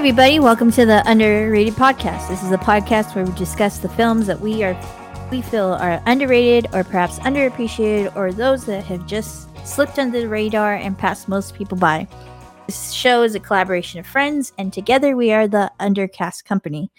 everybody, welcome to the Underrated Podcast. This is a podcast where we discuss the films that we are we feel are underrated or perhaps underappreciated or those that have just slipped under the radar and passed most people by. This show is a collaboration of friends, and together we are the Undercast Company.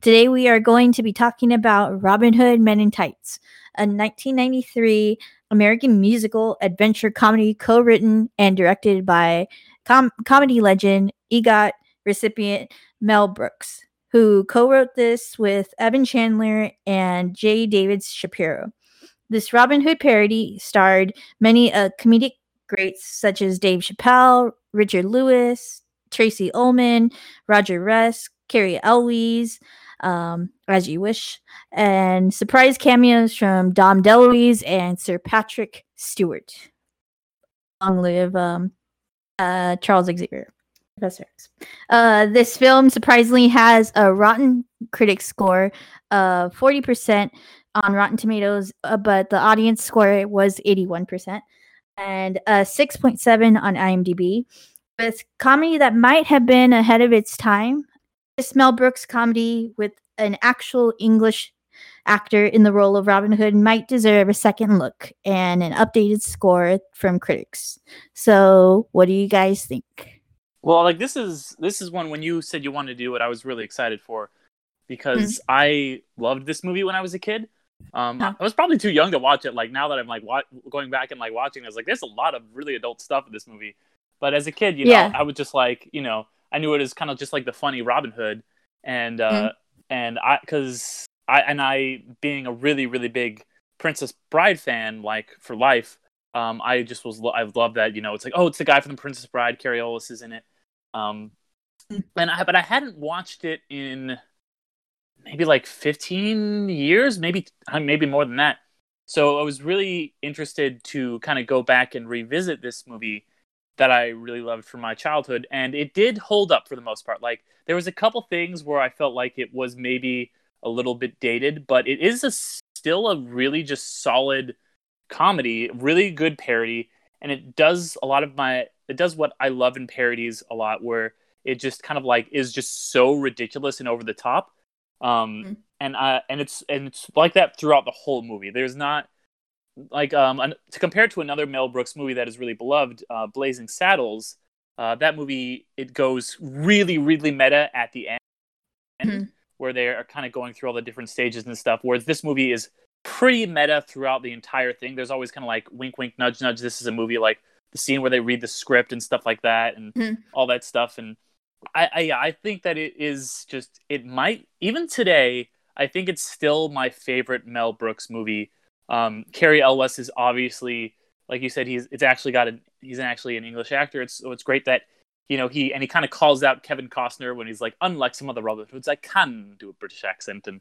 Today we are going to be talking about Robin Hood Men in Tights, a 1993 American musical adventure comedy co written and directed by com- comedy legend EGOT recipient Mel Brooks, who co wrote this with Evan Chandler and J. David Shapiro. This Robin Hood parody starred many uh, comedic greats such as Dave Chappelle, Richard Lewis, Tracey Ullman, Roger Russ, Cary Elwes, um, as you wish, and surprise cameos from Dom DeLuise and Sir Patrick Stewart. Long live um, uh, Charles Xavier. Professor X. Uh, this film surprisingly has a Rotten Critics score of 40% on Rotten Tomatoes, uh, but the audience score was 81%, and a 6.7 on IMDb. With comedy that might have been ahead of its time, this Mel Brooks comedy with an actual English actor in the role of Robin Hood might deserve a second look and an updated score from critics. So, what do you guys think? Well, like this is this is one when you said you wanted to do it, I was really excited for because mm-hmm. I loved this movie when I was a kid. Um, huh. I was probably too young to watch it. Like now that I'm like wa- going back and like watching, I was like, there's a lot of really adult stuff in this movie. But as a kid, you know, yeah. I was just like, you know, I knew it as kind of just like the funny Robin Hood, and uh, mm-hmm. and I because I and I being a really really big Princess Bride fan, like for life. Um, I just was I love that you know it's like oh it's the guy from the Princess Bride, Cary Elwes is in it. Um, hmm. and I but I hadn't watched it in maybe like 15 years, maybe maybe more than that. So I was really interested to kind of go back and revisit this movie that I really loved from my childhood, and it did hold up for the most part. Like there was a couple things where I felt like it was maybe a little bit dated, but it is a, still a really just solid comedy, really good parody, and it does a lot of my it does what I love in parodies a lot, where it just kind of like is just so ridiculous and over the top. Um, mm-hmm. and uh, and it's and it's like that throughout the whole movie. There's not like um an, to compare to another Mel Brooks movie that is really beloved, uh, Blazing Saddles. Uh, that movie it goes really really meta at the end, mm-hmm. where they are kind of going through all the different stages and stuff. Whereas this movie is pretty meta throughout the entire thing. There's always kind of like wink wink nudge nudge. This is a movie like the scene where they read the script and stuff like that and mm-hmm. all that stuff and I, I I think that it is just it might even today I think it's still my favorite Mel Brooks movie. Um, Cary Elwes is obviously like you said he's it's actually got a he's actually an English actor. It's so it's great that you know he and he kind of calls out Kevin Costner when he's like unlike some other Robin Hoods I can do a British accent and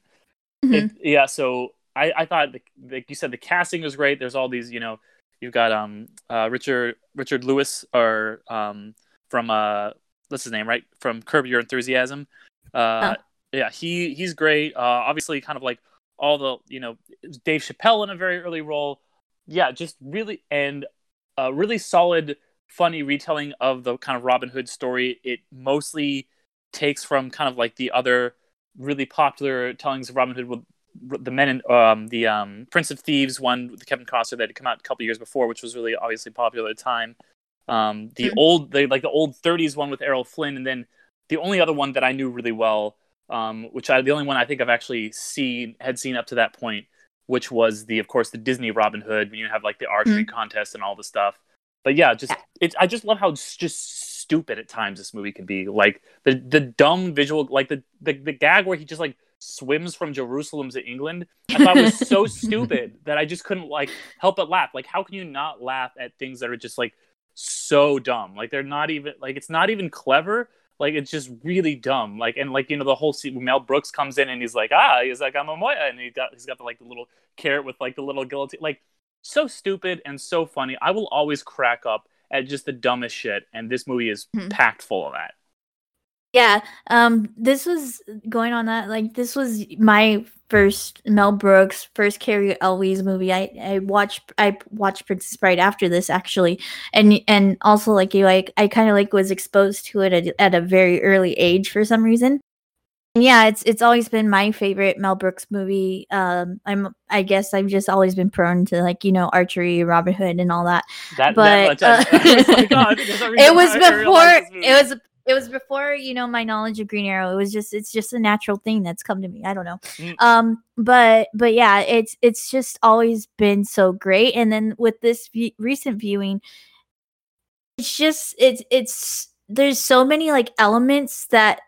mm-hmm. it, yeah so I I thought the, like you said the casting was great. There's all these you know You've got um uh, Richard Richard Lewis or um from uh what's his name right from Curb Your Enthusiasm. Uh, oh. yeah, he he's great. Uh, obviously, kind of like all the you know Dave Chappelle in a very early role. Yeah, just really and a really solid, funny retelling of the kind of Robin Hood story. It mostly takes from kind of like the other really popular tellings of Robin Hood with the men in um, the um, Prince of Thieves one with Kevin Costner that had come out a couple years before, which was really obviously popular at the time. Um, the mm-hmm. old, the like the old '30s one with Errol Flynn, and then the only other one that I knew really well, um, which I the only one I think I've actually seen had seen up to that point, which was the of course the Disney Robin Hood when you have like the archery mm-hmm. contest and all the stuff. But yeah, just it, I just love how just stupid at times this movie can be. Like the the dumb visual, like the the, the gag where he just like swims from Jerusalem to England, I thought was so stupid that I just couldn't like help but laugh. Like, how can you not laugh at things that are just like so dumb? Like they're not even like it's not even clever. Like it's just really dumb. Like and like you know the whole scene Mel Brooks comes in and he's like ah he's like I'm a mohel and he got he's got the, like the little carrot with like the little guillotine like so stupid and so funny. I will always crack up at just the dumbest shit and this movie is mm-hmm. packed full of that. Yeah, um, this was going on that like this was my first Mel Brooks, first Cary Elwes movie. I I watched I watched Princess Bride after this actually, and and also like you like I kind of like was exposed to it at, at a very early age for some reason. And yeah, it's it's always been my favorite Mel Brooks movie. Um, I'm I guess I've just always been prone to like you know archery, Robin Hood, and all that. That, but that much, uh, oh my God, there's a reason it was why I really like this before it was it was before you know my knowledge of green arrow it was just it's just a natural thing that's come to me i don't know Mm. um but but yeah it's it's just always been so great and then with this v- recent viewing it's just it's it's there's so many like elements that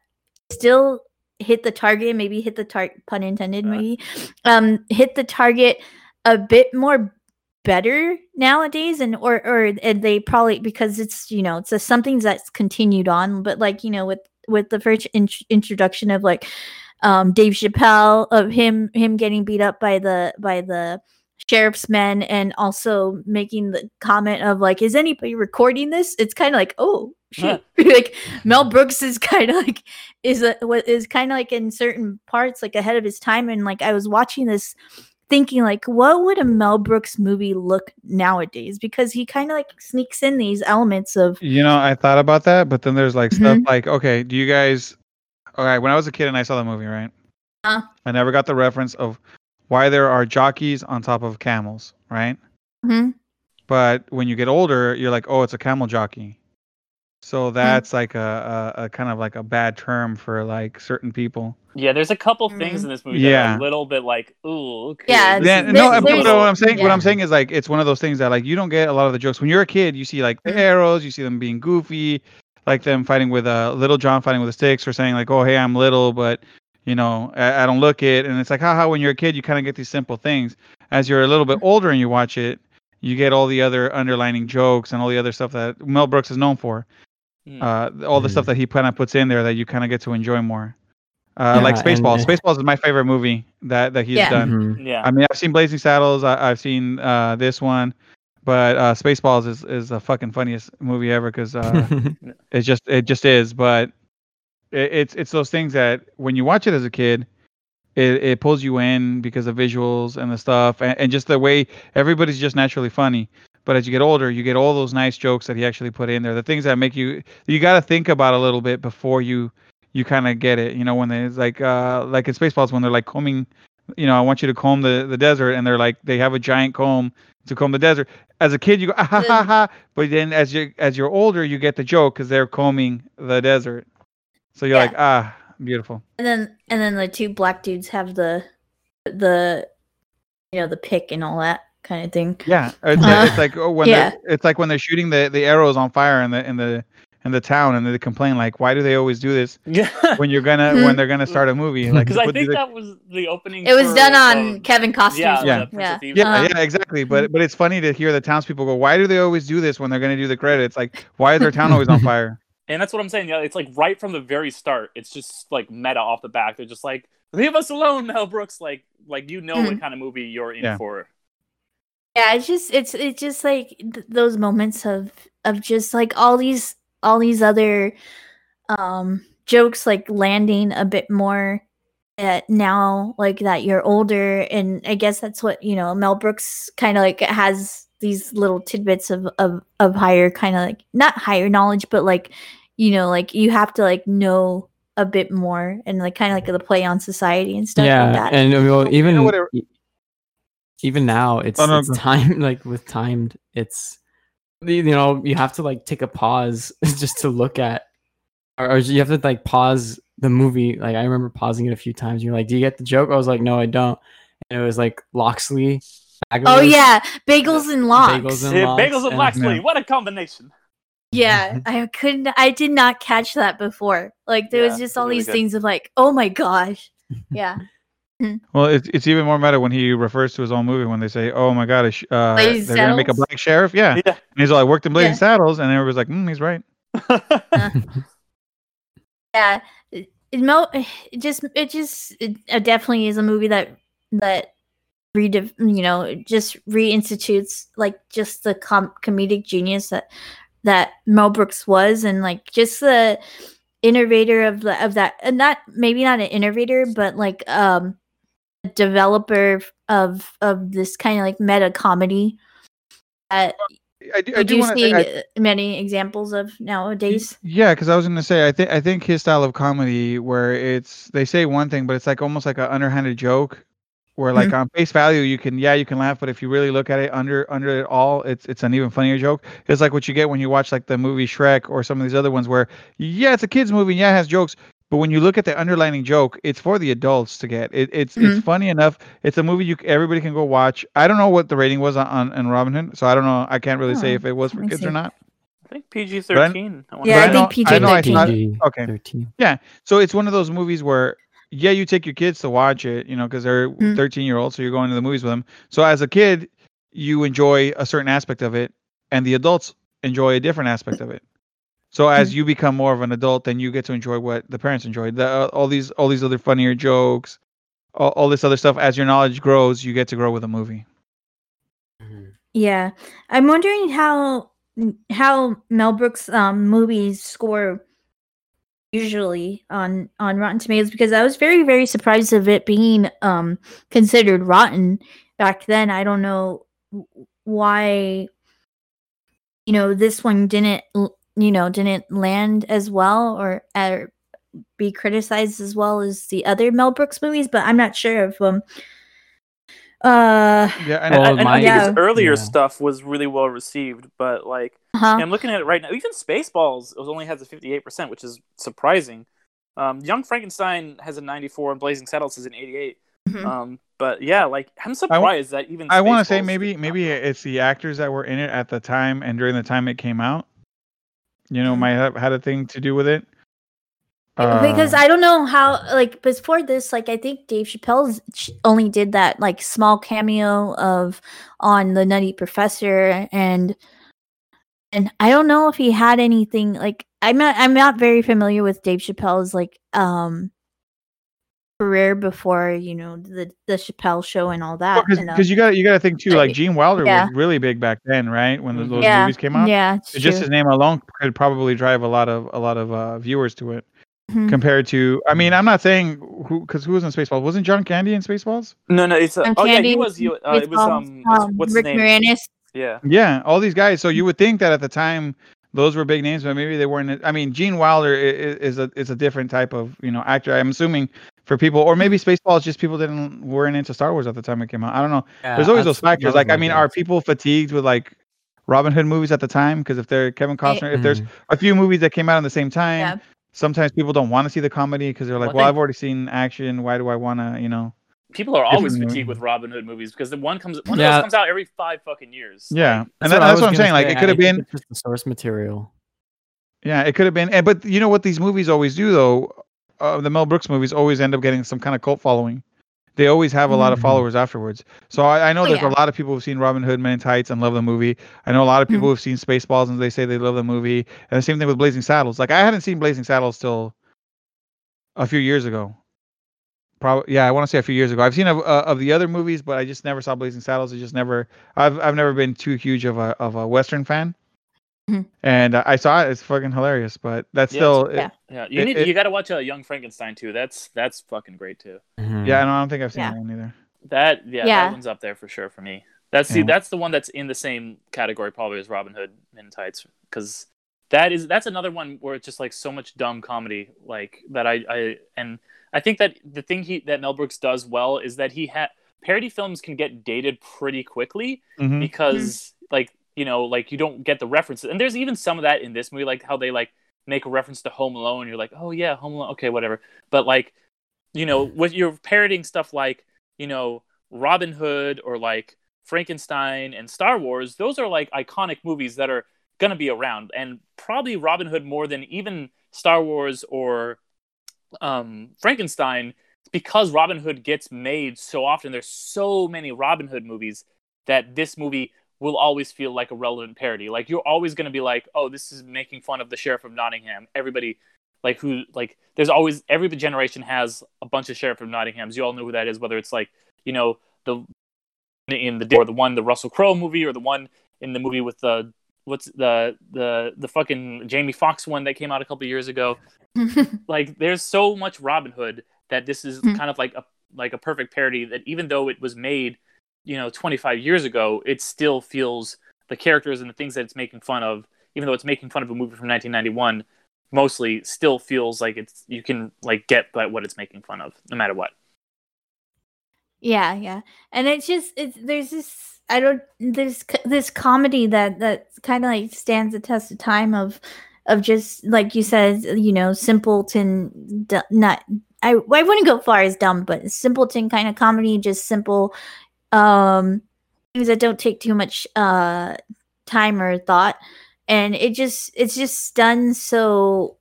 still hit the target maybe hit the target pun intended Uh. maybe um hit the target a bit more better nowadays and or or and they probably because it's you know it's a, something that's continued on but like you know with with the first in- introduction of like um Dave Chappelle of him him getting beat up by the by the sheriff's men and also making the comment of like is anybody recording this? It's kind of like oh shit. Like Mel Brooks is kind of like is a what is kind of like in certain parts like ahead of his time and like I was watching this thinking like what would a Mel Brooks movie look nowadays because he kind of like sneaks in these elements of You know, I thought about that, but then there's like stuff Mhm. like, okay, do you guys? All right, when I was a kid and I saw the movie, right? Uh. I never got the reference of why there are jockeys on top of camels, right? mm-hmm. But when you get older, you're like, oh, it's a camel jockey. So that's like a, a, a kind of like a bad term for like certain people. Yeah, there's a couple things Mhm. in this movie that are Yeah. a little bit like, ooh, okay. Yeah, this Yeah, no, but what I'm saying, what. I'm saying is like it's one of those things that like you don't get a lot of the jokes when you're a kid. You see like the Mhm. arrows, you see them being goofy, like them fighting with uh, little John fighting with the sticks, or saying like, oh hey, I'm little, but you know I, I don't look it, and it's like haha. When you're a kid, you kind of get these simple things. As you're a little bit older and you watch it, you get all the other underlining jokes and all the other stuff that Mel Brooks is known for. Mm. Uh, all the Mm. stuff that he kind of puts in there that you kind of get to enjoy more. Uh, like Spaceballs. and- Spaceballs is my favorite movie that that he's Yeah. done. Mhm. yeah. I mean, I've seen Blazing Saddles. I, I've seen uh, this one, but uh, Spaceballs is is the fucking funniest movie ever because uh, it just it just is. But it, it's it's those things that when you watch it as a kid, it, it pulls you in because of visuals and the stuff and, and just the way everybody's just naturally funny. But as you get older, you get all those nice jokes that he actually put in there. The things that make you you got to think about a little bit before you you kind of get it. You know, when it's like uh like in Spaceballs when they're like combing, you know, I want you to comb the the desert, and they're like they have a giant comb to comb the desert. As a kid, you go ah, ha ha ha, but then as you as you're older, you get the joke because they're combing the desert. So you're Yeah. like ah, beautiful. and then and then the two black dudes have the the you know the pick and all that kind of thing Yeah, it's, Uh, it's like oh, when yeah. they're, it's like when they're shooting the, the arrows on fire in the in the in the town, and they complain like, why do they always do this Yeah. when you're gonna when they're gonna start a movie? Like, Because I think they- that was the opening. it was done on um, Kevin Costner's yeah. Yeah. yeah yeah, Uh, yeah, exactly. But but it's funny to hear the townspeople go, why do they always do this when they're gonna do the credits? Like, why is their town always on fire? And that's what I'm saying. Yeah, it's like right from the very start. It's just like meta off the back. They're just like, leave us alone, Mel Brooks. Like, like you know Mhm. what kind of movie you're in Yeah. for. Yeah it's just it's it's just like th- those moments of of just like all these all these other um jokes like landing a bit more at now like that you're older. And i guess that's what you know mel brooks kind of like has these little tidbits of of, of higher kind of like not higher knowledge but like you know like you have to like know a bit more and like kind of like the play on society and stuff yeah, like that. and well, You know even what it- even now, it's Oh, it's go- time like with timed. It's you you know you have to like take a pause just to look at, or, or you have to like pause the movie. Like I remember pausing it a few times. You're like, "Do you get the joke?" I was like, "No, I don't." And it was like Loxley. oh yeah bagels and locks Bagels and Yeah, Lox Bagels and and- Laxley, Yeah. what a combination. Yeah, mm-hmm. I couldn't. I did not catch that before. Like there Yeah, was just all really these good. things of like, oh my gosh. Yeah, Well, it's it's even more meta when he refers to his own movie when they say, "Oh my God, sh- uh, they're Blazing gonna make a black sheriff." Yeah, Yeah. and he's all, "I worked in Blazing Yeah. Saddles," and everybody's like, mm, "He's right." yeah. It, it, mo- it just, it just, it, uh, definitely is a movie that that redef, you know, it just reinstitutes like just the com- comedic genius that that Mel Brooks was, and like just the innovator of the of that and not maybe not an innovator but like um a developer of of this kind of like meta comedy that I do, I do do want see to. many examples of nowadays Yeah, because I was gonna say, I think I think his style of comedy, where it's they say one thing, but it's like almost like an underhanded joke, where like mm-hmm. on face value you can yeah you can laugh, but if you really look at it under under it all, it's it's an even funnier joke. It's like what you get when you watch like the movie Shrek or some of these other ones, where yeah it's a kids movie, yeah it has jokes, but when you look at the underlining joke, it's for the adults to get. It, it's it's funny enough. It's a movie you everybody can go watch. I don't know what the rating was on on, on Robin Hood, so I don't know. I can't really say Oh, if it was for kids see. or not. I think PG thirteen. Yeah, But I think I know I PG-13. okay. 13. yeah. So it's one of those movies where yeah, you take your kids to watch it, you know, because they're Mm. 13 year olds, so you're going to the movies with them. So as a kid, you enjoy a certain aspect of it, and the adults enjoy a different aspect of it. So as you become more of an adult, then you get to enjoy what the parents enjoyed. The, uh, all these all these other funnier jokes, all, all this other stuff. As your knowledge grows, you get to grow with a movie. Yeah, I'm wondering how how Mel Brooks um movies score usually on on Rotten Tomatoes because I was very very surprised of it being um considered rotten back then. I don't know why you know this one didn't l- you know didn't land as well or or be criticized as well as the other Mel Brooks movies, but I'm not sure if um uh Yeah, and And, Oh, I, and I my- think his earlier Yeah. stuff was really well received, but like huh I'm looking at it right now. Even Spaceballs it only has a 58 percent, which is surprising. Um, Young Frankenstein has a 94, and Blazing Saddles is an 88. Mhm. Um, but yeah, like I'm surprised that even I want to say maybe maybe it's the actors that were in it at the time and during the time it came out. You know, might have had a thing to do with it. because Uh, I don't know how like before this like I think Dave Chappelle only did that like small cameo of on the Nutty Professor and and I don't know if he had anything like I'm not I'm not very familiar with Dave Chappelle's like um career before you know the the Chappelle show and all that because and, uh, you got you got to think too. Like Gene Wilder yeah. was really big back then, right? When Mhm. those yeah movies came out. yeah it's just his name alone could probably drive a lot of a lot of uh, viewers to it Mhm. compared to. I mean, I'm not saying who because who was in Spaceballs? Wasn't John Candy in Spaceballs? No, no, it's a, John oh yeah, he was. He, uh, it was um, what's, um, what's Rick his name? Moranis Yeah, Yeah, all these guys. So you would think that at the time those were big names, but maybe they weren't. I mean, Gene Wilder is, is a is a different type of you know actor. I'm assuming for people, or maybe mm. Spaceballs just people didn't weren't into Star Wars at the time it came out. I don't know. There's always those factors. Like I mean, are people fatigued with like Robin Hood movies at the time? Because if they're Kevin eh, Costner, if there's mm. a few movies that came out at the same time, Yeah. sometimes people don't want to see the comedy because they're like, Well, I well, think- I've already seen action. Why do I want to, you know? people are always fatigued movie. with Robin Hood movies because the one comes one of Yeah. those comes out every five fucking years. Yeah, Like, and that, that's what I'm saying. Like it could have been, just the source material. yeah, it could have been. And but you know what these movies always do though, uh, the Mel Brooks movies always end up getting some kind of cult following. They always have a lot of Mhm. followers afterwards. So I, I know Oh, there's yeah. a lot of people who've seen Robin Hood Men in Tights and love the movie. I know a lot of people who've seen Spaceballs and they say they love the movie. And the same thing with Blazing Saddles. Like I hadn't seen Blazing Saddles till a few years ago. Probably, yeah, I want to say a few years ago. I've seen of, uh, of the other movies, but I just never saw Blazing Saddles. I just never, I've I've never been too huge of a of a Western fan. Mhm. And uh, I saw it; it's fucking hilarious. But that's Yeah, still, yeah. yeah, you It- need it- you got to watch uh, Young Frankenstein too. That's that's fucking great too. Mhm. yeah. No, I don't think I've seen Yeah. that one either. That yeah, Yeah. that one's up there for sure for me. That's the Yeah. that's the one that's in the same category probably as Robin Hood Men in Tights because that is that's another one where it's just like so much dumb comedy like that I I and I think that the thing he that Mel Brooks does well is that he had parody films can get dated pretty quickly Mhm. because like you know like you don't get the references. And there's even some of that in this movie like how they like make a reference to home alone you're like oh yeah home alone okay whatever. But like you know you're parodying stuff like you know robin hood or like frankenstein and star wars those are like iconic movies that are going to be around. And probably robin hood more than even star wars or um, frankenstein because robin hood gets made so often. There's so many robin hood movies that this movie will always feel like a relevant parody. Like you're always going to be like, "Oh, this is making fun of the sheriff of Nottingham." Everybody like who like there's always every generation has a bunch of sheriff of Nottinghams. You all know who that is whether it's like, you know, the in the or the one the Russell Crowe movie or the one in the movie with the what's the the the fucking Jamie Foxx one that came out a couple years ago. like there's so much Robin Hood that this is Hmm. kind of like a like a perfect parody that even though it was made, you know, 25 years ago, it still feels the characters and the things that it's making fun of, even though it's making fun of a movie from 1991, mostly still feels like it's you can like get what it's making fun of no matter what. Yeah, yeah, and it's just it's there's this I don't there's this comedy that that kind of like stands the test of time of of just like you said you know simpleton not I I wouldn't go far as dumb but simpleton kind of comedy just simple um things that don't take too much uh time or thought. And it just it's just done so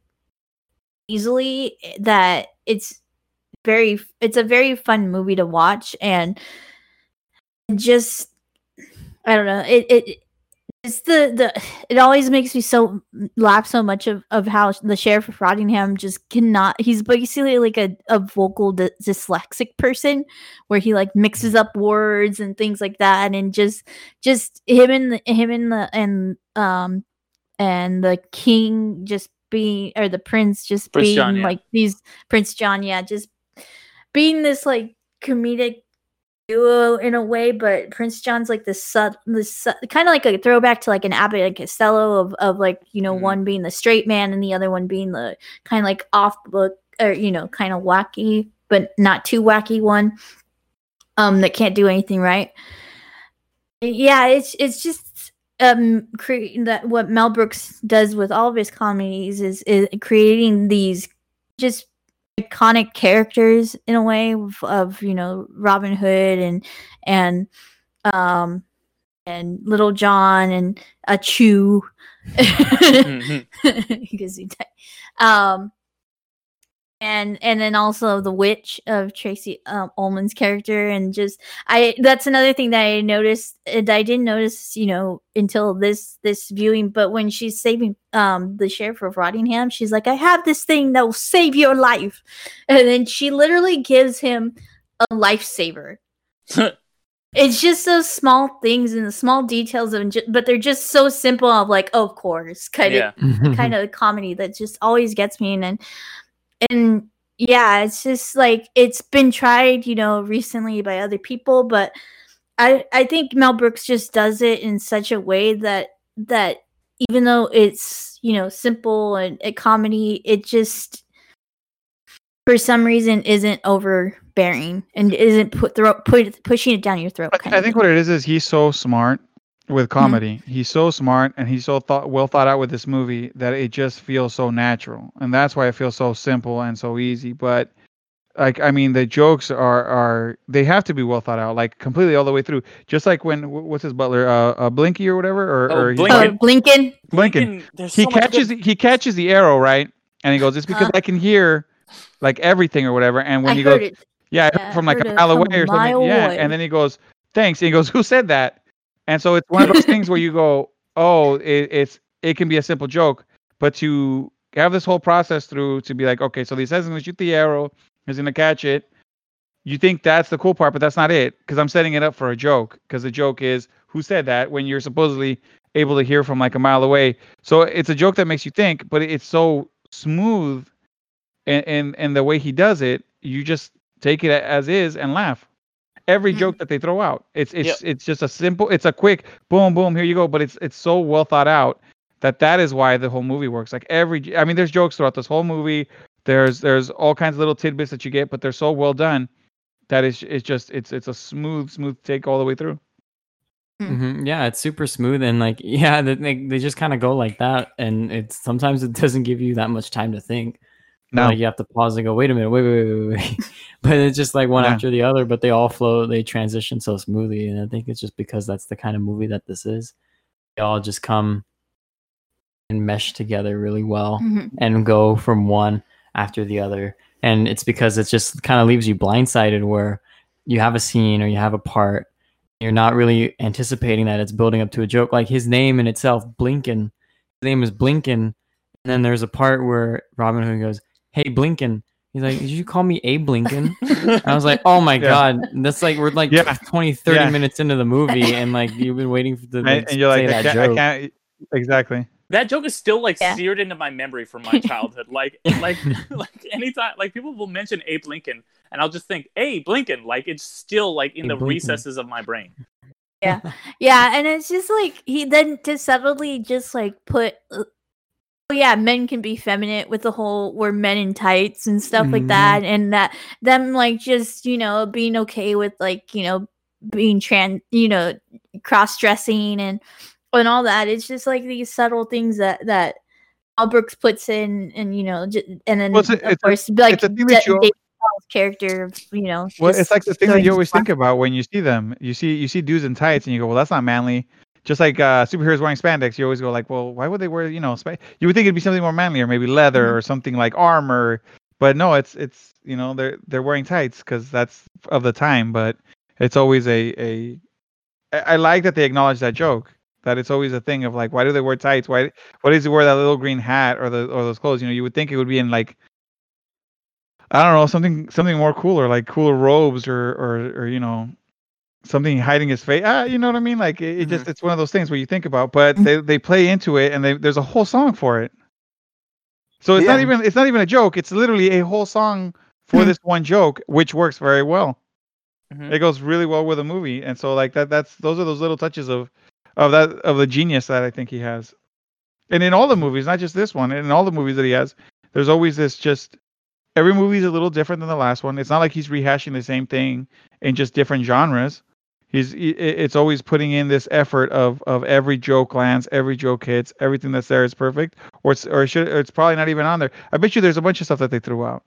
easily that it's very it's a very fun movie to watch. And just i don't know it it it's the the it always makes me so laugh so much of of how the sheriff of Rottingham just cannot he's basically like a, a vocal dy- dyslexic person where he like mixes up words and things like that and just just him and the, him and the and um and the king just being or the prince just Prince being John, yeah. like these prince john yeah just being this like comedic duo in a way, but Prince John's like this sub, this kind of like a throwback to like an Abbott and Costello of of like you know Mhm. one being the straight man and the other one being the kind of like off book or you know kind of wacky but not too wacky one, um that can't do anything right. Yeah, it's it's just um cre- that what Mel Brooks does with all of his comedies is is creating these just iconic characters in a way of, of you know Robin Hood and and um and Little John and Ahchoo Mhm. because he died. Um and and then also the witch of Tracey um, Ullman's character and just I that's another thing that I noticed and I didn't notice you know until this this viewing but when she's saving um the sheriff of Rottingham she's like I have this thing that will save your life and then she literally gives him a lifesaver it's just those small things and the small details of ju- but they're just so simple of like oh, of course kind yeah. of kind of comedy that just always gets me and and, and yeah it's just like it's been tried you know recently by other people but i i think mel brooks just does it in such a way that that even though it's you know simple and a comedy it just for some reason isn't overbearing and isn't put throw put pushing it down your throat I- I think what it is is he's so smart with comedy. He's so smart and he's so thought well thought out with this movie that it just feels so natural, and that's why it feels so simple and so easy. But like I mean, the jokes are are they have to be well thought out, like completely all the way through. Just like when what's his butler, uh, uh Blinky or whatever, or, Oh, or he's Blinky. like- blinking Blinkin. there's he so catches good- he catches the arrow right, and he goes, "It's because Huh. I can hear like everything or whatever." And when i he heard goes, it yeah, Yeah, from like a it mile away or something. yeah, away. and then he goes, "Thanks." And he goes, "Who said that?" And so it's one of those things where you go, "Oh, it, it's it can be a simple joke, but to have this whole process through to be like, okay, so he says gonna shoot the arrow, he's gonna catch it. You think that's the cool part, but that's not it, because I'm setting it up for a joke. Because the joke is, who said that? When you're supposedly able to hear from like a mile away, so it's a joke that makes you think, but it's so smooth, and and and the way he does it, you just take it as is and laugh. Every Mhm. joke that they throw out, it's it's it's just a simple, it's a quick boom boom here you go, but it's it's so well thought out that that is why the whole movie works. Like every, I mean, there's jokes throughout this whole movie. There's there's all kinds of little tidbits that you get, but they're so well done that it's it's just it's it's a smooth smooth take all the way through. hmm Yeah, it's super smooth and like yeah, they they, they just kind of go like that, and it's sometimes it doesn't give you that much time to think. No, Like you have to pause and go, wait a minute, wait, wait, wait, wait, wait. but it's just like one Yeah. after the other, but they all flow, they transition so smoothly, and I think it's just because that's the kind of movie that this is. They all just come and mesh together really well Mhm. and go from one after the other. And it's because it just kind of leaves you blindsided where you have a scene or you have a part, you're not really anticipating that it's building up to a joke. Like his name in itself, Blinkin, his name is Blinkin. And then there's a part where Robin Hood goes, Hey, Blinkin. He's like, Did you call me A Blinkin? And I was like, Oh my Yeah. God. That's like, we're like Yeah. 20, 30 Yeah. minutes into the movie. And like, you've been waiting for the and, like, and you're like, I can't, I can't. exactly. That joke is still like Yeah. seared into my memory from my childhood. like, like, like anytime, like people will mention Abe Lincoln, and I'll just think Abe Lincoln. Like it's still like in Abe the Lincoln. recesses of my brain. yeah yeah, and it's just like he then to subtly just like put uh, yeah men can be feminine with the whole we're men in tights and stuff like Mhm. that and that them like just you know being okay with like you know being trans you know cross-dressing and and all that it's just like these subtle things that that Mel Brooks puts in and you know j- and then Well, it's of it's course like a thing that Da- you- Dave Chappelle's character you know Well, it's like the thing that you always think about when you see them. You see you see dudes in tights, and you go, "Well, that's not manly." Just like uh, superheroes wearing spandex, you always go like, "Well, why would they wear you know?" Spa-? You would think it'd be something more manly, or maybe leather, Mhm. or something like armor. But no, it's it's you know they're they're wearing tights because that's of the time. But it's always a a I like that they acknowledge that joke. That it's always a thing of like, why do they wear tights? Why why does he wear that little green hat or the or those clothes? You know, you would think it would be in like I don't know something something more cooler, like cooler robes or or or you know something hiding his face. Ah, you know what I mean? Like it, it just it's one of those things where you think about, but Mhm. they they play into it and they, there's a whole song for it. So it's not even it's not even a joke. It's literally a whole song for Mhm. this one joke, which works very well. Mhm. It goes really well with the movie, and so like that that's those are those little touches of of that of the genius that I think he has. And in all the movies, not just this one, in all the movies that he has, there's always this just every movie is a little different than the last one. It's not like he's rehashing the same thing in just different genres. He's it's always putting in this effort of of every joke lands, every joke hits, everything that's there is perfect, or it's or it should or it's probably not even on there. I bet you there's a bunch of stuff that they threw out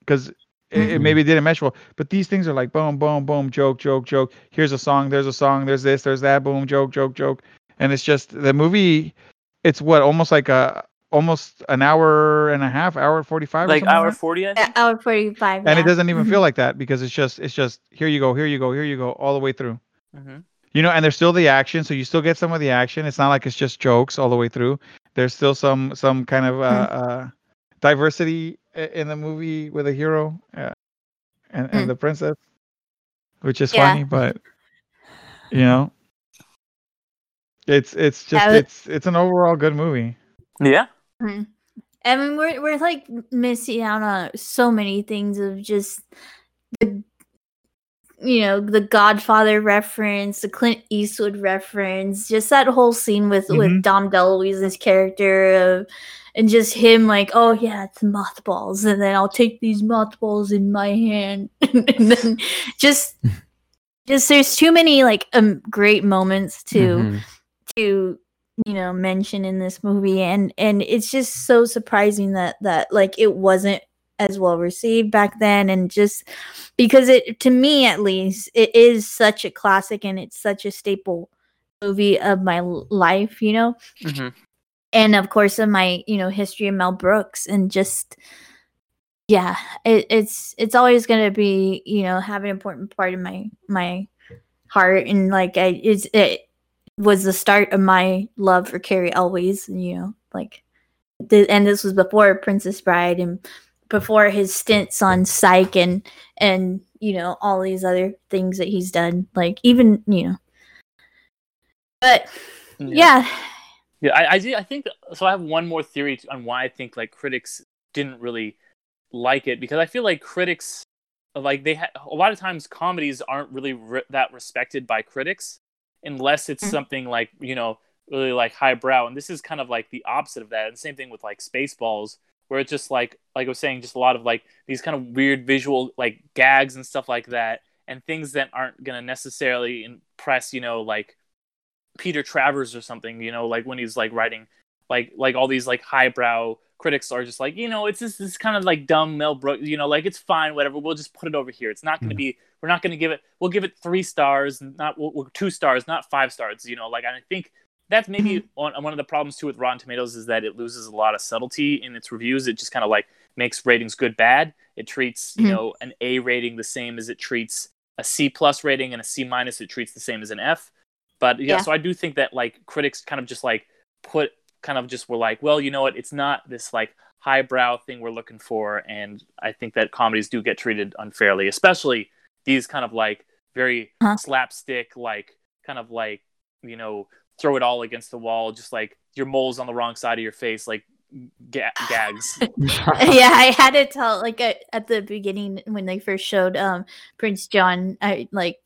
because it, it Mhm. maybe didn't mesh well. But these things are like boom, boom, boom, joke, joke, joke. Here's a song, there's a song, there's this, there's that, boom, joke, joke, joke, and it's just the movie. It's what almost like a almost an hour and a half, hour forty five, Like hour forty, I Yeah, hour 45 and yeah. it doesn't even feel like that because it's just it's just here you go, here you go, here you go, all the way through. Mhm. You know, and there's still the action, so you still get some of the action. It's not like it's just jokes all the way through. There's still some some kind of uh, uh, diversity in the movie with a hero uh, and and Mm. the princess, which is Yeah. funny, but you know, it's it's just Yeah, but- it's it's an overall good movie. Yeah. Mhm. I mean, we're we're like missing out on so many things of just the, you know, the Godfather reference, the Clint Eastwood reference, just that whole scene with with Mhm. Dom DeLuise's character of, and just him like, oh yeah, it's mothballs, and then I'll take these mothballs in my hand, and then just, just there's too many like um great moments to Mhm. to you know mention in this movie and and it's just so surprising that that like it wasn't as well received back then and just because it to me at least it is such a classic and it's such a staple movie of my l- life you know Mhm. and of course of my you know history of mel brooks and just yeah it, it's it's always going to be you know have an important part in my my heart and like I, it's it was the start of my love for cary elwes and you know like the, and this was before princess bride and before his stints on psych and and you know all these other things that he's done like even you know. But yeah, Yeah, I, I, do- I think so. I have one more theory on why I think like critics didn't really like it because I feel like critics like they ha- a lot of times comedies aren't really re- that respected by critics unless it's Mhm. something like you know really like highbrow, and this is kind of like the opposite of that. And same thing with like Spaceballs, where it's just like like I was saying, just a lot of like these kind of weird visual like gags and stuff like that, and things that aren't gonna necessarily impress you know like Peter Travers or something, you know, like when he's like writing, like like all these like highbrow critics are just like, you know, it's just this kind of like dumb Mel Brooks, you know, like it's fine, whatever. We'll just put it over here. It's not going to be. We're not going to give it. We'll give it three stars, not we'll, two stars, not five stars. You know, like I think that's maybe one, one of the problems too with Rotten Tomatoes is that it loses a lot of subtlety in its reviews. It just kind of like makes ratings good bad. It treats you Mhm. know an A rating the same as it treats a C plus rating and a C minus it treats the same as an F. But yeah, Yeah. so I do think that like critics kind of just like put kind of just were like, well, you know what, it's not this like highbrow thing we're looking for, and I think that comedies do get treated unfairly, especially these kind of like very Huh. slapstick, like kind of like you know throw it all against the wall, just like your mole's on the wrong side of your face, like ga- gags. yeah, I had to tell like at, at the beginning when they first showed um Prince John. I like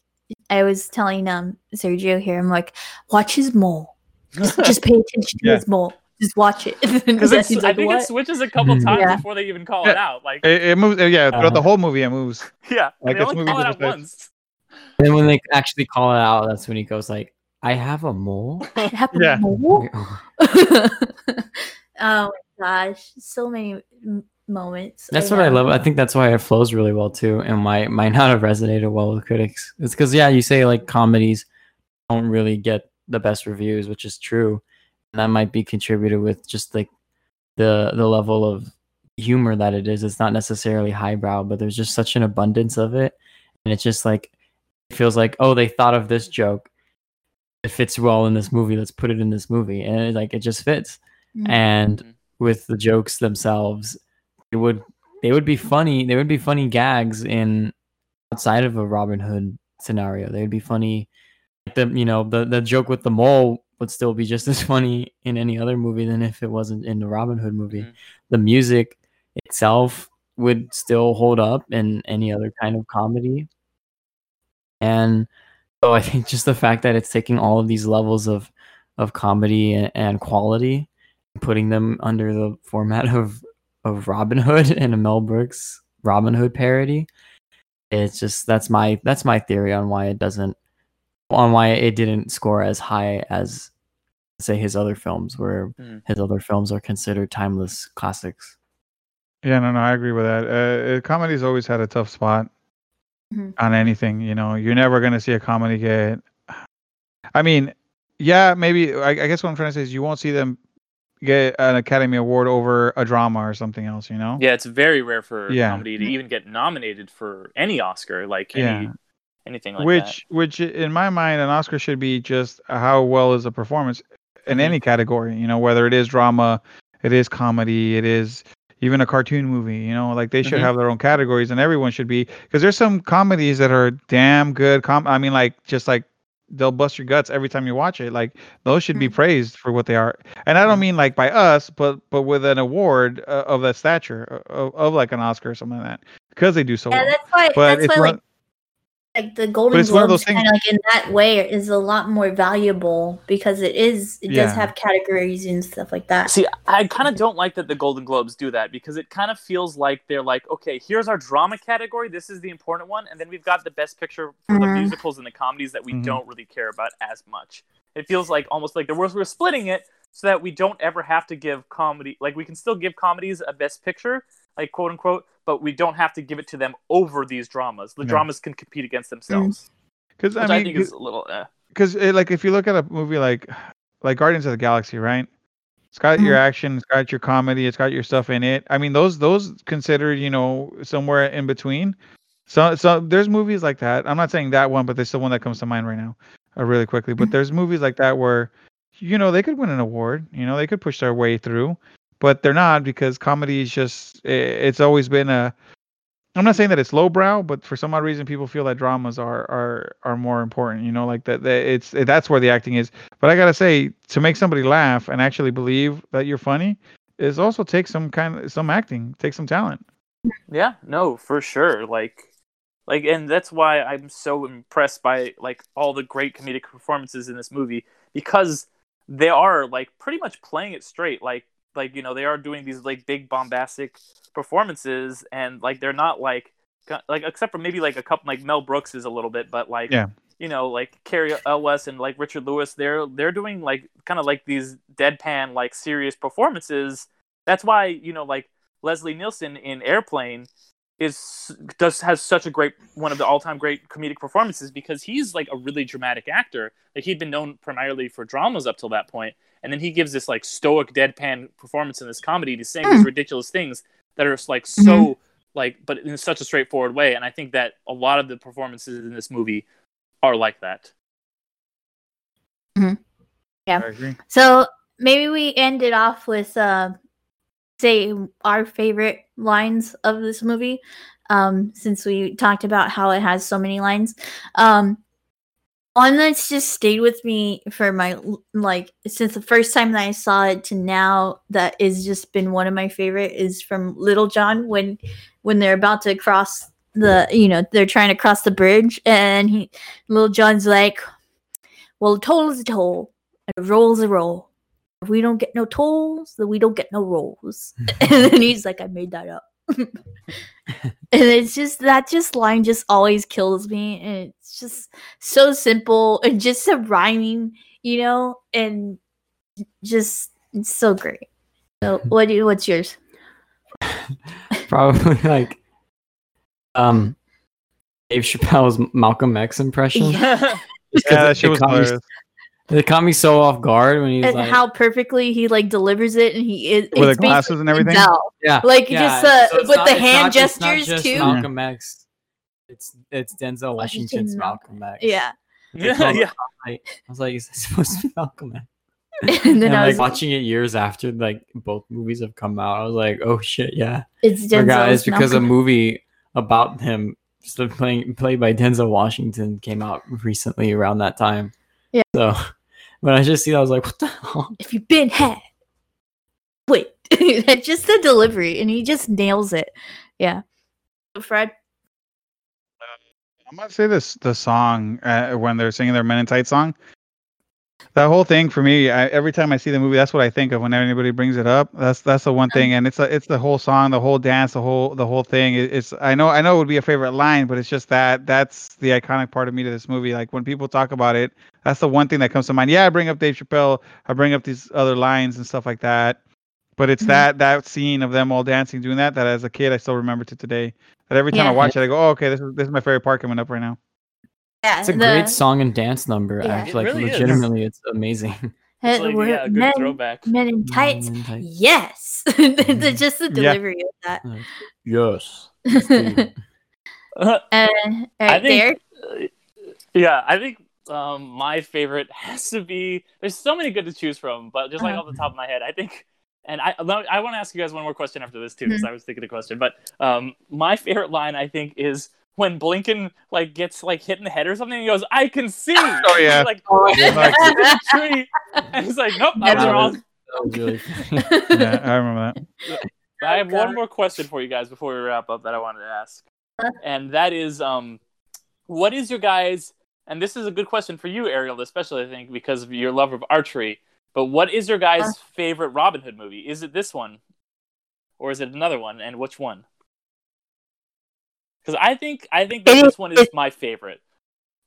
I was telling um Sergio here. I'm like, watch his mole. Just, just pay attention to Yeah. his mole. Just watch it. Because He's I like, think "What?" it switches a couple Mhm. times Yeah. before they even call it out. Like, It, it moves. Yeah, throughout the Uh, whole movie, it moves. yeah, Like, they only moving call it out the once. And then when they actually call it out, that's when he goes like, "I have a mole." I have a mole. Oh. oh my gosh, so many moments. That's what I love. I think that's why it flows really well too, and why it might not have resonated well with critics. It's because yeah, you say like comedies don't really get the best reviews, which is true, and that might be contributed with just like the the level of humor that it is. It's not necessarily highbrow, but there's just such an abundance of it, and it's just like it feels like oh they thought of this joke, it fits well in this movie. Let's put it in this movie, and it, like it just fits. Mm. And Mhm. with the jokes themselves, it would they would be funny. They would be funny gags in outside of a Robin Hood scenario. They would be funny. The you know the the joke with the mole would still be just as funny in any other movie than if it wasn't in the Robin Hood movie. Mhm. The music itself would still hold up in any other kind of comedy. And so I think just the fact that it's taking all of these levels of of comedy and, and quality and putting them under the format of of Robin Hood and a Mel Brooks Robin Hood parody. It's just that's my that's my theory on why it doesn't on why it didn't score as high as say his other films where Mhm. his other films are considered timeless classics. Yeah, no, no, I agree with that. Uh, uh, comedy's always had a tough spot Mhm. on anything. You know, you're never gonna see a comedy get. I mean, yeah, maybe. I, I guess what I'm trying to say is you won't see them get an Academy Award over a drama or something else. You know. Yeah, it's very rare for Yeah. comedy to even get nominated for any Oscar, like Yeah. Any anything like which, which, in my mind, an Oscar should be just how well is a performance in Mhm. any category. You know, whether it is drama, it is comedy, it is even a cartoon movie. You know, like they should Mhm. have their own categories, and everyone should be because there's some comedies that are damn good. Com- I mean, like just like they'll bust your guts every time you watch it. Like those should be Mhm. praised for what they are, and I don't Mhm. mean like by us, but but with an award uh, of that stature, uh, of, of like an Oscar or something like that, because they do so Yeah, well. that's why. But that's it's why, one, like, like the Golden it's one of those Globes, kind of like in that way, is a lot more valuable because it is. It does have categories and stuff like that. See, I kind of don't like that the Golden Globes do that because it kind of feels like they're like, okay, here's our drama category. This is the important one, and then we've got the best picture for the Mhm. musicals and the comedies that we Mhm. don't really care about as much. It feels like almost like the we're, we're splitting it so that we don't ever have to give comedy like we can still give comedies a best picture, like quote unquote, but we don't have to give it to them over these dramas. The Yeah. dramas can compete against themselves, because which I I, mean, think is a little. Eh. because like if you look at a movie like like Guardians of the Galaxy, right? It's got your action, it's got your comedy, it's got your stuff in it. I mean, those those considered, you know, somewhere in between. So so there's movies like that. I'm not saying that one, but there's the one that comes to mind right now, uh, really quickly. But Mhm. there's movies like that where, you know, they could win an award. You know, they could push their way through, but they're not because comedy is just. it's always been a. I'm not saying that it's lowbrow, but for some odd reason, people feel that dramas are are are more important. You know, like that. that it's that's where the acting is. But I gotta say, to make somebody laugh and actually believe that you're funny, is also take some kind of some acting, take some talent. Yeah, no, for sure. Like, like, and that's why I'm so impressed by like all the great comedic performances in this movie because they are like pretty much playing it straight. Like, like you know, they are doing these like big bombastic performances, and like they're not like like except for maybe like a couple like Mel Brooks is a little bit, but like Yeah. you know like Cary Elwes and like Richard Lewis, they're they're doing like kind of like these deadpan like serious performances. That's why you know like Leslie Nielsen in Airplane is does has such a great one of the all time great comedic performances because he's like a really dramatic actor. Like he'd been known primarily for dramas up till that point, and then he gives this like stoic deadpan performance in this comedy. He's saying these Hmm. ridiculous things that are like so like, but in such a straightforward way. And I think that a lot of the performances in this movie are like that. Yeah. I agree. So maybe we end it off with uh, say our favorite lines of this movie. Um, since we talked about how it has so many lines. Um, one that's just stayed with me for my like since the first time that I saw it to now that is just been one of my favorite is from Little John when when they're about to cross the you know they're trying to cross the bridge and he Little John's like well a toll is a toll. And a roll is a roll. If we don't get no tolls then we don't get no rolls. And then he's like I made that up and it's just that just line just always kills me and it's just so simple and just a rhyming you know and just it's so great so what do you what's yours Probably like um Dave Chappelle's Malcolm X impression. Yeah. Just 'cause Yeah, it- it was hilarious. It caught me so off guard when he's and like, how perfectly he like delivers it and he is With the it's glasses and everything? Denzel. yeah, like, yeah, just, uh, so with not- the hand not- it's not gestures, just too. Malcolm X. It's it's Denzel Washington's Washington's Malcolm. Malcolm X. yeah yeah, yeah. I was like, is this supposed to be Malcolm X? and then and I was like, watching it years after like both movies have come out, I was like, oh shit, yeah. it's Denzel guys, because a movie about him still playing played by Denzel Washington came out recently around that time. Yeah. So when I just see that, I was like, what the hell? if you've been had wait that's just the delivery and he just nails it yeah Fred I'm gonna say this the song uh, when they're singing their Men in Tight song. That whole thing for me, I, every time I see the movie, that's what I think of when anybody brings it up. That's that's the one thing, and it's a, it's the whole song, the whole dance, the whole the whole thing. It, it's I know I know it would be a favorite line, but it's just that that's the iconic part of me to this movie. Like when people talk about it, that's the one thing that comes to mind. Yeah, I bring up Dave Chappelle, I bring up these other lines and stuff like that, but it's Mhm. that that scene of them all dancing, doing that. That as a kid, I still remember to today. That every time I watch it, I go, oh, okay, this is this is my favorite part coming up right now. Yeah It's a the- great song and dance number. Yeah. actually, It like really is. legitimately, it's amazing. It's like, yeah, a good men, throwback. men in tights Men in tights. yes the, just the Yeah. delivery of that Yes. uh, all I think, Derek? uh, yeah, I think um, my favorite has to be. There's so many good to choose from, but just like Uh-huh. off the top of my head, I think. And I I want to ask you guys one more question after this too, because Mhm. I was thinking a question. But um, my favorite line I think is when Blinkin like gets like hit in the head or something. He goes, "I can see." Oh, yeah. He's like Oh, "It's a tree, and he's like, "Nope, I was wrong." Was really funny. yeah, I remember that. I have one more question for you guys before we wrap up that I wanted to ask, and that is, um, what is your guys? And this is a good question for you, Ariel, especially I think because of your love of archery. But what is your guys' favorite Robin Hood movie? Is it this one, or is it another one? And which one? Because I think I think that It this one is it- my favorite.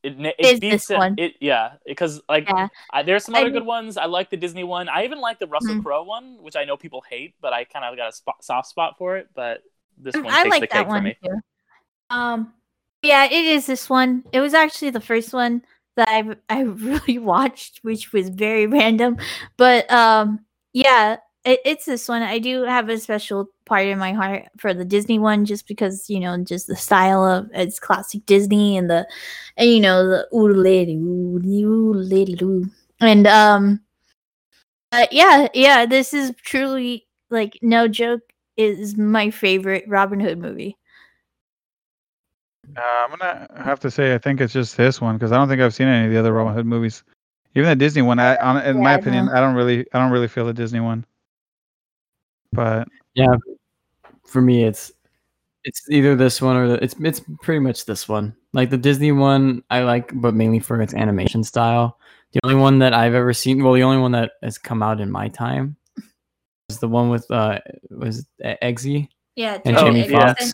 It, it beats this it, one. It yeah, because like Yeah. I, there's some other mean- good ones. I like the Disney one. I even like the Russell Mhm. Crowe one, which I know people hate, but I kind of got a spot, soft spot for it. But this one Mm, I takes like the cake for me. too. Um, yeah, it is this one. It was actually the first one that I I really watched, which was very random. But um, yeah, it, it's this one. I do have a special part in my heart for the Disney one, just because you know, just the style of it's classic Disney and the, and you know the ooh lady ooh ooh lady ooh, and um, but yeah, yeah, this is truly like no joke is my favorite Robin Hood movie. Uh, I'm gonna have to say I think it's just this one because I don't think I've seen any of the other Robin Hood movies. Even the Disney one, I, on, in Yeah, my opinion. I don't really, I don't really feel the Disney one. But yeah, for me, it's it's either this one or the, it's it's pretty much this one. Like the Disney one, I like, but mainly for its animation style. The only one that I've ever seen, well, the only one that has come out in my time, is the one with uh was it Eggsy Yeah, and Oh, Jamie yeah. Foxx,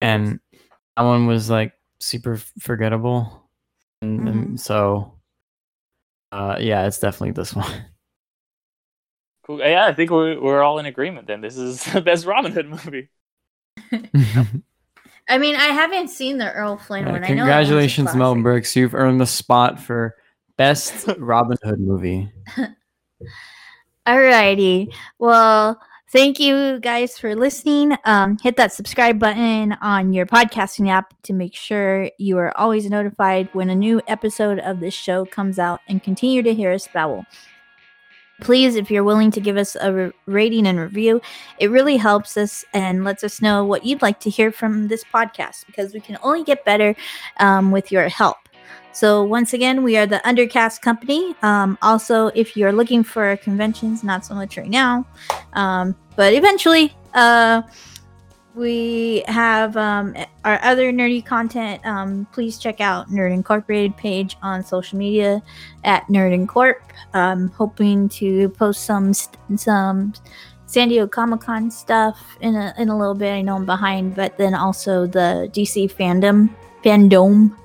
and that one was like super forgettable, and, and Mhm. so uh yeah, it's definitely this one. Cool. Yeah, I think we're we're all in agreement. Then this is the best Robin Hood movie. I mean, I haven't seen the Errol Flynn Yeah, one. I know that congratulations, Mel. Brooks. You've earned the spot for best Robin Hood movie. Alrighty. Well, thank you guys for listening. Um, hit that subscribe button on your podcasting app to make sure you are always notified when a new episode of this show comes out and continue to hear us babble. Please, if you're willing to give us a re- rating and review, it really helps us and lets us know what you'd like to hear from this podcast because we can only get better um, with your help. So once again, we are the Undercast Company. Um, also, if you're looking for conventions, not so much right now, um, but eventually, uh, we have um, our other nerdy content. Um, please check out Nerd Incorporated page on social media at Nerd Incorp. I'm hoping to post some some San Diego Comic Con stuff in a in a little bit. I know I'm behind, but then also the DC fandom fandom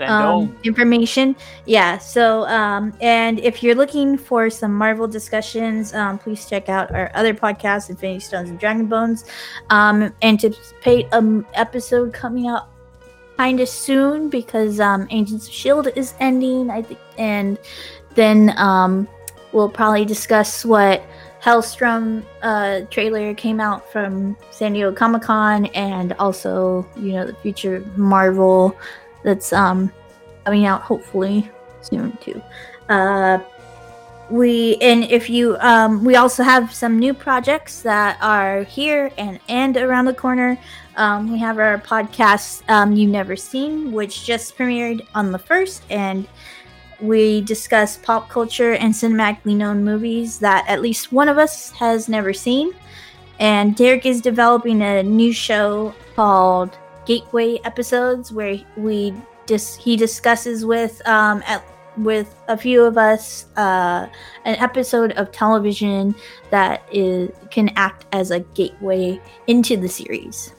um, information. Yeah. So, um, and if you're looking for some Marvel discussions, um, please check out our other podcast, Infinity Stones and Dragon Bones. Um, anticipate an episode coming out kind of soon because um, Agents of Shield is ending. I think, and then um, we'll probably discuss what. Helstrom uh, trailer came out from San Diego Comic Con, and also, you know, the future Marvel that's um coming out hopefully soon too. Uh, we and if you um, we also have some new projects that are here and and around the corner. Um, we have our podcast um, you never seen, which just premiered on the first, and we discuss pop culture and cinematically known movies that at least one of us has never seen. And Derek is developing a new show called Gateway Episodes, where we dis- he discusses with um, at, with a few of us uh, an episode of television that is can act as a gateway into the series.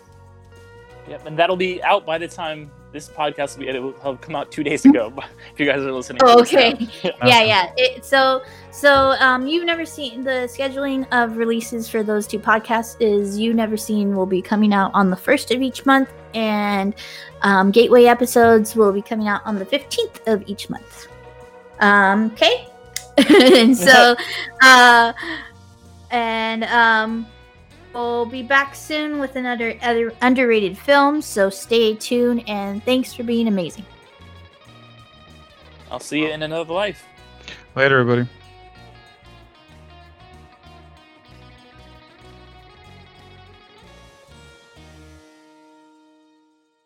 Yep, and that'll be out by the time this podcast will, be, it will have come out two days ago. if you guys are listening. Oh, okay. yeah, yeah. It, so, so um, you've never seen the scheduling of releases for those two podcasts is you never seen will be coming out on the first of each month, and um, Gateway episodes will be coming out on the fifteenth of each month. Um, okay. and so, uh, and um We'll be back soon with another other underrated film, so stay tuned and thanks for being amazing. I'll see you in another life. Later, everybody.